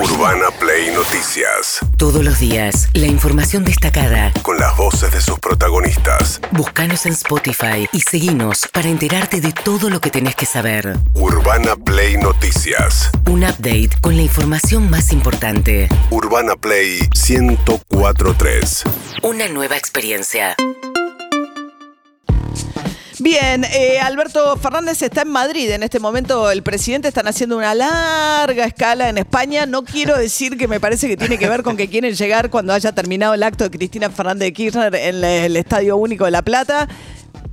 Urbana Play Noticias. Todos los días, la información destacada. Con las voces de sus protagonistas. Búscanos en Spotify y seguinos para enterarte de todo lo que tenés que saber. Urbana Play Noticias. Un update con la información más importante. Urbana Play 1043. Una nueva experiencia. Bien, eh, Alberto Fernández está en Madrid. En este momento el presidente están haciendo una larga escala en España. No quiero decir que me parece que tiene que ver con que quieren llegar cuando haya terminado el acto de Cristina Fernández de Kirchner en el Estadio Único de La Plata.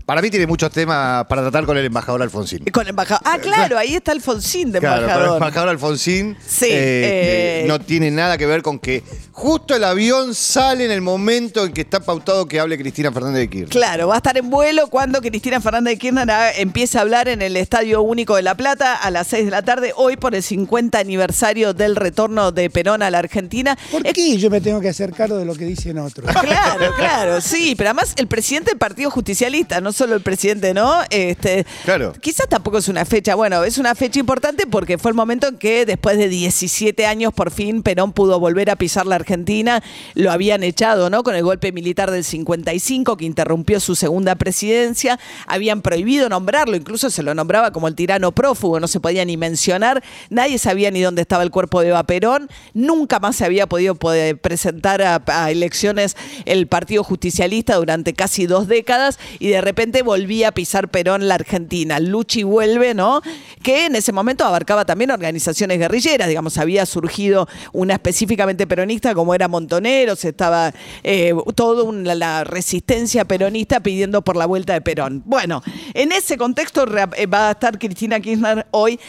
Para mí tiene muchos temas para tratar con el embajador Alfonsín. Con el embajador. Ah, claro, ahí está Alfonsín de Claro, embajador. pero el embajador Alfonsín Sí, eh, eh, eh, no tiene nada que ver con que justo el avión sale en el momento en que está pautado que hable Cristina Fernández de Kirchner. Claro, va a estar en vuelo cuando Cristina Fernández de Kirchner empiece a hablar en el Estadio Único de La Plata a las 6 de la tarde, hoy por el 50 aniversario del retorno de Perón a la Argentina. ¿Por Eh, qué yo me tengo que hacer cargo de lo que dicen otros? Claro, claro, sí, pero además el presidente del Partido Justicialista, no solo el presidente, ¿no? Este, Claro. Quizás tampoco es una fecha, bueno, es una fecha importante porque fue el momento en que después de 17 años por fin Perón pudo volver a pisar la Argentina, lo habían echado, ¿no? Con el golpe militar del 55 que interrumpió su segunda presidencia, habían prohibido nombrarlo, incluso se lo nombraba como el tirano prófugo, no se podía ni mencionar, nadie sabía ni dónde estaba el cuerpo de Eva Perón, nunca más se había podido poder presentar a, a elecciones el Partido Justicialista durante casi dos décadas y de repente volvía a pisar Perón la Argentina. Luchi vuelve, ¿no? Que en ese momento abarcaba también organizaciones guerrilleras, digamos, había surgido una específicamente peronista como era Montoneros, estaba eh, toda la resistencia peronista pidiendo por la vuelta de Perón. Bueno, en ese contexto eh, va a estar Cristina Kirchner hoy.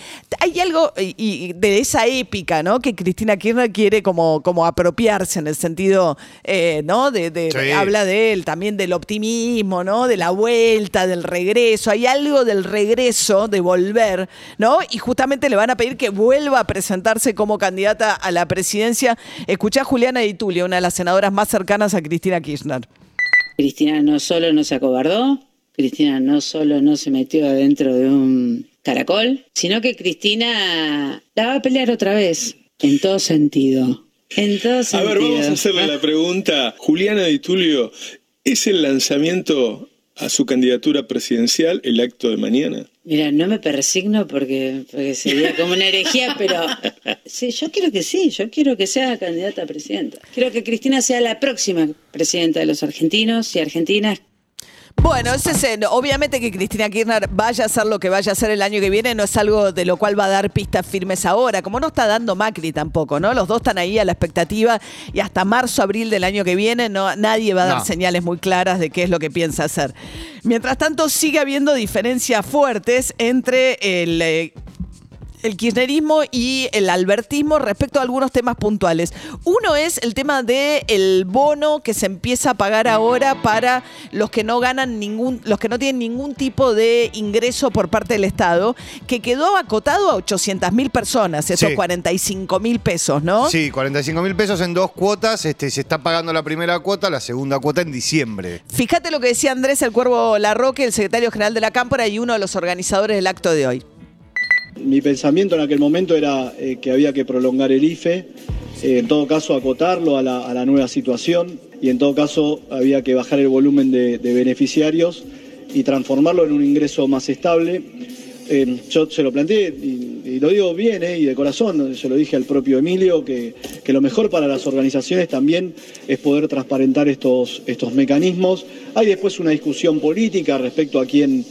Hay algo y de esa épica, ¿no? Que Cristina Kirchner quiere como, como apropiarse en el sentido, eh, ¿no? De, de- Sí. habla de él también del optimismo, ¿no? De la vuelta, del regreso. Hay algo del regreso, de volver, ¿no? Y justamente le van a pedir que vuelva a presentarse como candidata a la presidencia. Escuchá a Juliana Di Tulio, una de las senadoras más cercanas a Cristina Kirchner. Cristina no solo no se acobardó, Cristina no solo no se metió adentro de un caracol, sino que Cristina la va a pelear otra vez, en todo sentido. En todo A sentido. ver, vamos a hacerle la pregunta. Juliana Di Tulio, ¿es el lanzamiento a su candidatura presidencial el acto de mañana? Mira, no me persigno porque, porque sería como una herejía, pero sí, yo quiero que sí, yo quiero que sea candidata a presidenta. Quiero que Cristina sea la próxima presidenta de los argentinos y argentinas. Bueno, ese es, eh, obviamente que Cristina Kirchner vaya a hacer lo que vaya a hacer el año que viene, no es algo de lo cual va a dar pistas firmes ahora, como no está dando Macri tampoco, ¿no? Los dos están ahí a la expectativa y hasta marzo, abril del año que viene no, nadie va a dar No. señales muy claras de qué es lo que piensa hacer. Mientras tanto, sigue habiendo diferencias fuertes entre el... eh, el kirchnerismo y el albertismo respecto a algunos temas puntuales. Uno es el tema del el bono que se empieza a pagar ahora para los que no ganan ningún, los que no tienen ningún tipo de ingreso por parte del Estado, que quedó acotado a 800 mil personas, esos Sí. 45 mil pesos, ¿no? Sí, 45 mil pesos en dos cuotas. Este, se está pagando la primera cuota, la segunda cuota en diciembre. Fíjate lo que decía Andrés el Cuervo Larroque, el secretario general de la Cámara y uno de los organizadores del acto de hoy. Mi pensamiento en aquel momento era eh, que había que prolongar el IFE, eh, en todo caso acotarlo a la, nueva situación y en todo caso había que bajar el volumen de, beneficiarios y transformarlo en un ingreso más estable. Eh, yo se lo planteé y, lo digo bien y de corazón, se lo dije al propio Emilio, que, lo mejor para las organizaciones también es poder transparentar estos, mecanismos. Hay después una discusión política respecto a quién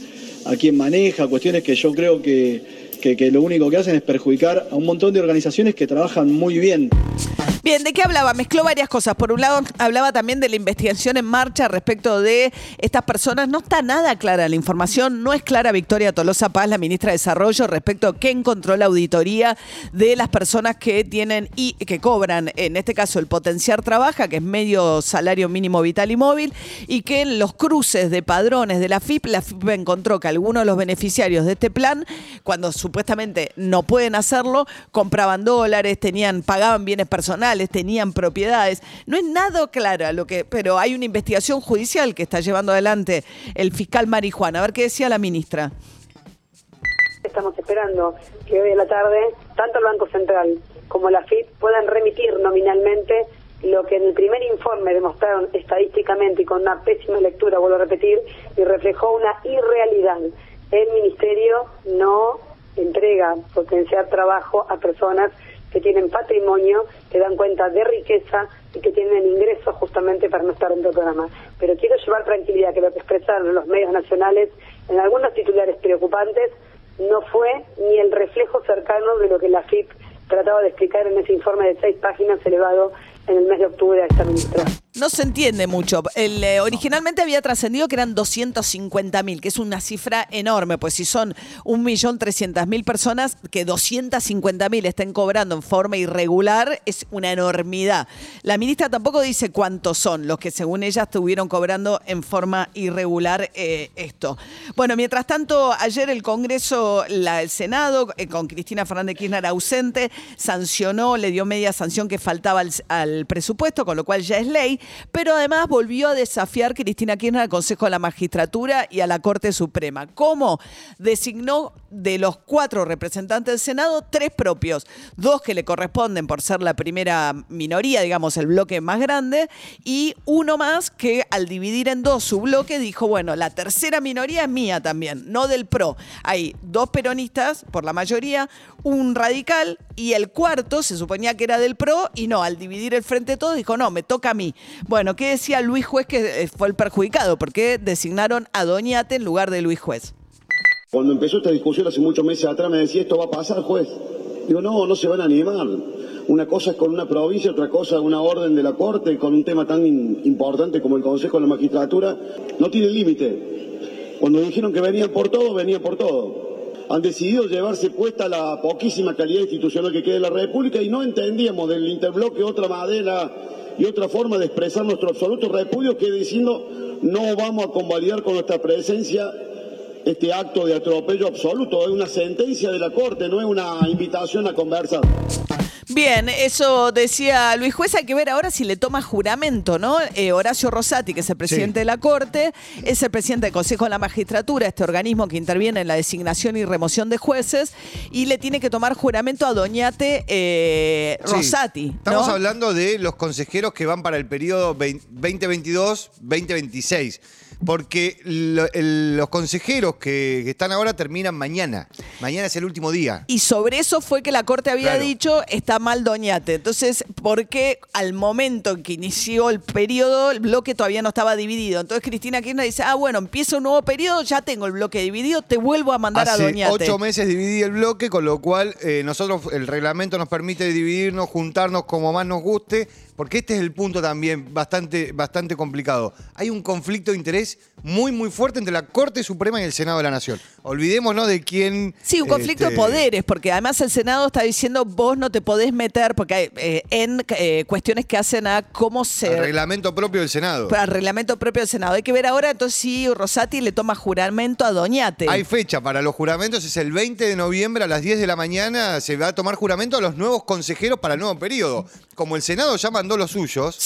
maneja, cuestiones que yo creo que, que, lo único que hacen es perjudicar a un montón de organizaciones que trabajan muy bien. Bien, ¿de qué hablaba? Mezcló varias cosas. Por un lado, hablaba también de la investigación en marcha respecto de estas personas. No está nada clara la información, no es clara Victoria Tolosa Paz, la ministra de Desarrollo, respecto a qué encontró la auditoría de las personas que tienen y que cobran, en este caso, el potenciar trabaja, que es medio salario mínimo vital y móvil, y que en los cruces de padrones de la FIP, la FIP encontró que algunos de los beneficiarios de este plan, cuando supuestamente no pueden hacerlo, compraban dólares, tenían, pagaban bienes personales, tenían propiedades. No es nada claro lo que, pero hay una investigación judicial que está llevando adelante el fiscal Marijuana. A ver qué decía la ministra. Estamos esperando que hoy a la tarde, tanto el Banco Central como la FIP puedan remitir nominalmente lo que en el primer informe demostraron estadísticamente y con una pésima lectura, vuelvo a repetir, y reflejó una irrealidad. El Ministerio no entrega potenciar trabajo a personas que tienen patrimonio, que dan cuenta de riqueza y que tienen ingresos justamente para no estar en programa. Pero quiero llevar tranquilidad que lo que expresaron los medios nacionales en algunos titulares preocupantes no fue ni el reflejo cercano de lo que la FIP trataba de explicar en ese informe de seis páginas elevado en el mes de octubre a esta ministra. No se entiende mucho. El, eh, originalmente había trascendido que eran 250 mil, que es una cifra enorme, pues si son 1.300.000 personas, que 250 mil estén cobrando en forma irregular es una enormidad. La ministra tampoco dice cuántos son los que según ella estuvieron cobrando en forma irregular eh, esto. Bueno, mientras tanto, ayer el Congreso, la, el Senado, eh, con Cristina Fernández Kirchner ausente, sancionó, le dio media sanción que faltaba al, al presupuesto, con lo cual ya es ley pero además volvió a desafiar Cristina Kirchner al Consejo de la Magistratura y a la Corte Suprema. ¿Cómo? Designó de los cuatro representantes del Senado tres propios, dos que le corresponden por ser la primera minoría, digamos, el bloque más grande, y uno más que al dividir en dos su bloque dijo, bueno, la tercera minoría es mía también, no del PRO. Hay dos peronistas, por la mayoría, un radical, y el cuarto se suponía que era del PRO, y no, al dividir el frente todo dijo, no, me toca a mí. Bueno, ¿qué decía Luis Juez que eh, fue el perjudicado? Porque designaron a Doñate en lugar de Luis Juez. Cuando empezó esta discusión hace muchos meses atrás me decía, esto va a pasar, juez. Digo, no, no se van a animar. Una cosa es con una provincia, otra cosa una orden de la Corte, con un tema tan importante como el Consejo de la Magistratura. No tiene límite. Cuando dijeron que venían por todo, venían por todo. Han decidido llevarse puesta la poquísima calidad institucional que queda en la República y no entendíamos del interbloque otra manera y otra forma de expresar nuestro absoluto repudio que diciendo no vamos a convalidar con nuestra presencia este acto de atropello absoluto. Es una sentencia de la Corte, no es una invitación a conversar. Bien, eso decía Luis Juez. Hay que ver ahora si le toma juramento, ¿no? Eh, Horacio Rosati, que es el presidente de la Corte, es el presidente del Consejo de la Magistratura, este organismo que interviene en la designación y remoción de jueces, y le tiene que tomar juramento a Doñate eh, Sí. Rosati. ¿no? Estamos hablando de los consejeros que van para el periodo 2022-2026. Porque lo- el- los consejeros que, que están ahora terminan mañana. Mañana es el último día. Y sobre eso fue que la Corte había Claro. dicho está mal Doñate. Entonces, porque al momento en que inició el periodo, el bloque todavía no estaba dividido. Entonces Cristina Kirchner dice, ah, bueno, empieza un nuevo periodo, ya tengo el bloque dividido, te vuelvo a mandar a Doñate. ocho meses dividí el bloque, con lo cual eh, nosotros, el reglamento nos permite dividirnos, juntarnos como más nos guste, porque este es el punto también bastante, bastante complicado. Hay un conflicto de interés muy, muy fuerte entre la Corte Suprema y el Senado de la Nación. Olvidémonos de quién... Sí, un conflicto este, de poderes, porque además el Senado está diciendo vos no te podés meter, porque hay, eh, en eh, cuestiones que hacen a cómo se... El reglamento propio del Senado. El reglamento propio del Senado. Hay que ver ahora entonces si Rosati le toma juramento a Doñate. Hay fecha para los juramentos, es el 20 de noviembre a las 10 de la mañana. Se va a tomar juramento a los nuevos consejeros para el nuevo periodo. Como el Senado ya mandó los suyos,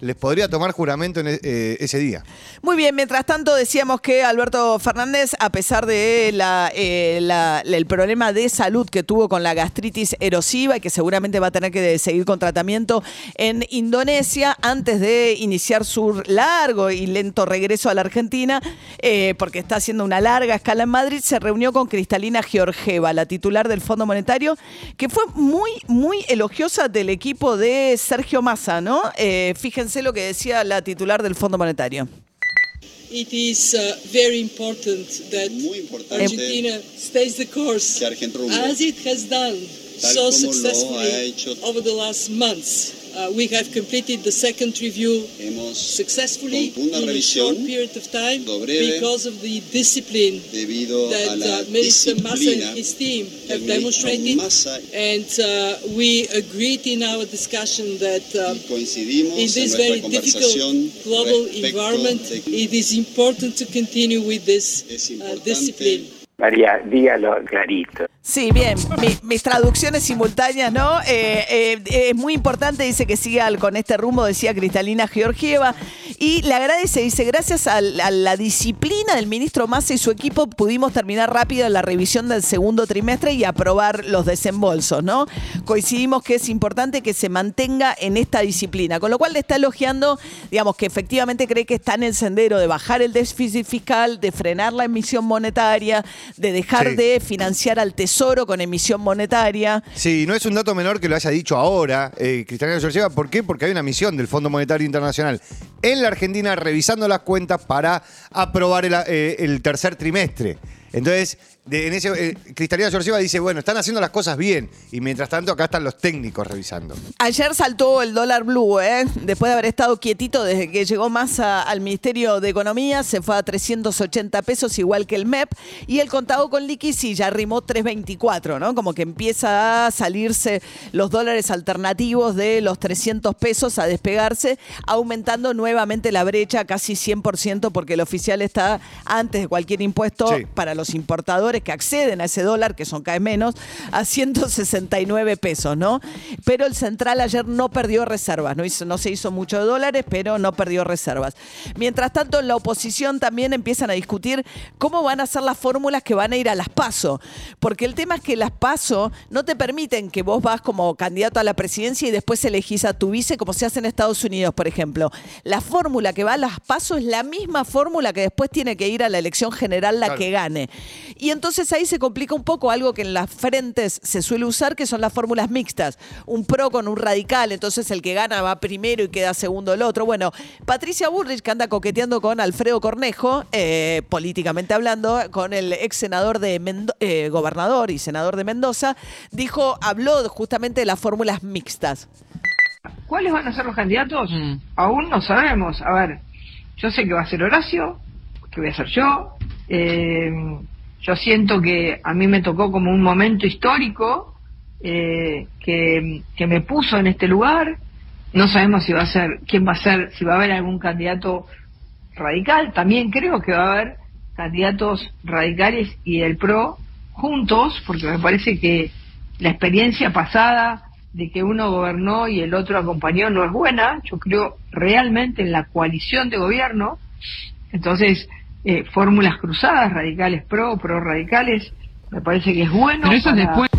les podría tomar juramento en e- eh, ese día. Muy bien, mientras tanto decíamos que Alberto Fernández, a pesar de la, eh, la- el problema de salud que tuvo con la gastritis erosiva y que seguramente va a tener que seguir con tratamiento en Indonesia antes de iniciar su largo y lento regreso a la Argentina, eh, porque está haciendo una larga escala en Madrid, se reunió con Cristalina Georgieva, la titular del Fondo Monetario, que fue muy, muy elogiosa del equipo de Sergio Massa, ¿no? Eh, fíjense lo que decía la titular del Fondo Monetario. It is uh, very important that importante Argentina stays the course que Argentina rumbo, as it has done so successfully over the last months. Uh, we have completed the second review hemos successfully in a short period of time breve because of the discipline that la uh, Minister Massa and his team have demonstrated. Massa And uh, we agreed in our discussion that um, in this very difficult global environment, de it is important to continue with this uh, discipline. María, dígalo clarito. Sí, bien. Mi- mis traducciones simultáneas, ¿no? Eh, eh, es muy importante, dice que siga con este rumbo, decía Cristalina Georgieva. Y le agradece, dice, gracias a, la- a la disciplina del ministro Massa y su equipo pudimos terminar rápido la revisión del segundo trimestre y aprobar los desembolsos, ¿no? Coincidimos que es importante que se mantenga en esta disciplina, con lo cual le está elogiando, digamos, que efectivamente cree que está en el sendero de bajar el déficit fiscal, de frenar la emisión monetaria, de dejar Sí. de financiar al tesoro con emisión monetaria. Sí, no es un dato menor que lo haya dicho ahora eh, Cristalina Georgieva. ¿Por qué? Porque hay una misión del Fondo Monetario Internacional en la Argentina revisando las cuentas para aprobar el, eh, el tercer trimestre. Entonces, de- en ese, eh, Cristalina Georgieva dice, bueno, están haciendo las cosas bien. Y mientras tanto, acá están los técnicos revisando. Ayer saltó el dólar blue, ¿eh? después de haber estado quietito desde que llegó Massa al Ministerio de Economía, se fue a 380 pesos, igual que el MEP, y el contado con liqui sí, ya arrimó 324, ¿no? Como que empieza a salirse los dólares alternativos de los 300 pesos a despegarse, aumentando nuevamente la brecha casi 100%, porque el oficial está antes de cualquier impuesto Sí. para los importadores que acceden a ese dólar, que son cada vez menos, a 169 pesos, ¿no? Pero el central ayer no perdió reservas, no, hizo, no se hizo mucho de dólares, pero no perdió reservas. Mientras tanto, en la oposición también empiezan a discutir cómo van a ser las fórmulas que van a ir a las PASO, porque el tema es que las PASO no te permiten que vos vas como candidato a la presidencia y después elegís a tu vice como se hace en Estados Unidos, por ejemplo. La fórmula que va a las PASO es la misma fórmula que después tiene que ir a la elección general la Claro. que gane. Y entonces ahí se complica un poco algo que en las frentes se suele usar, que son las fórmulas mixtas. Un pro con un radical, entonces el que gana va primero y queda segundo el otro. Bueno, Patricia Burrich, que anda coqueteando con Alfredo Cornejo, eh, políticamente hablando, con el ex senador de Mendo- eh, gobernador y senador de Mendoza, dijo, habló justamente de las fórmulas mixtas. ¿Cuáles van a ser los candidatos? Aún no sabemos. A ver, yo sé que va a ser Horacio, que voy a ser yo. Eh, yo siento que a mí me tocó como un momento histórico eh, que, que me puso en este lugar. No sabemos si va a ser, quién va a ser, si va a haber algún candidato radical. También creo que va a haber candidatos radicales y del PRO juntos, porque me parece que la experiencia pasada de que uno gobernó y el otro acompañó no es buena. Yo creo realmente en la coalición de gobierno. Entonces, eh, fórmulas cruzadas, radicales pro, pro radicales, me parece que es bueno. Pero eso para- después-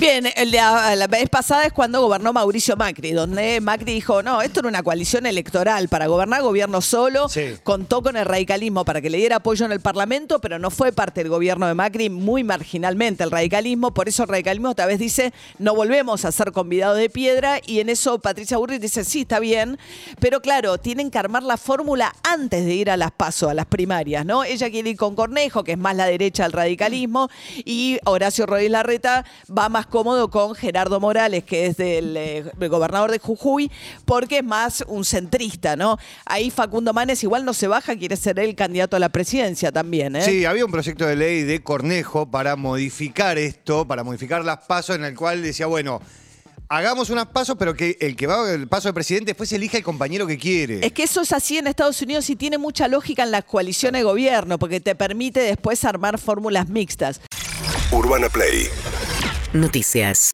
Bien, el de la, la vez pasada es cuando gobernó Mauricio Macri, donde Macri dijo, no, esto era una coalición electoral, para gobernar gobierno solo, Sí. contó con el radicalismo para que le diera apoyo en el Parlamento, pero no fue parte del gobierno de Macri, muy marginalmente el radicalismo, por eso el radicalismo otra vez dice, no volvemos a ser convidados de piedra, y en eso Patricia Burri dice, sí, está bien, pero claro, tienen que armar la fórmula antes de ir a las PASO, a las primarias, ¿no? Ella quiere ir con Cornejo, que es más la derecha del radicalismo, y Horacio Rodríguez Larreta va más cómodo con Gerardo Morales, que es del eh, gobernador de Jujuy, porque es más un centrista, ¿no? Ahí Facundo Manes igual no se baja, quiere ser el candidato a la presidencia también, ¿eh? Sí, había un proyecto de ley de Cornejo para modificar esto, para modificar las pasos, en el cual decía, bueno, hagamos unas pasos, pero que el que va el paso de presidente después elija el compañero que quiere. Es que eso es así en Estados Unidos y tiene mucha lógica en las coaliciones de gobierno, porque te permite después armar fórmulas mixtas. Urbana Play Noticias.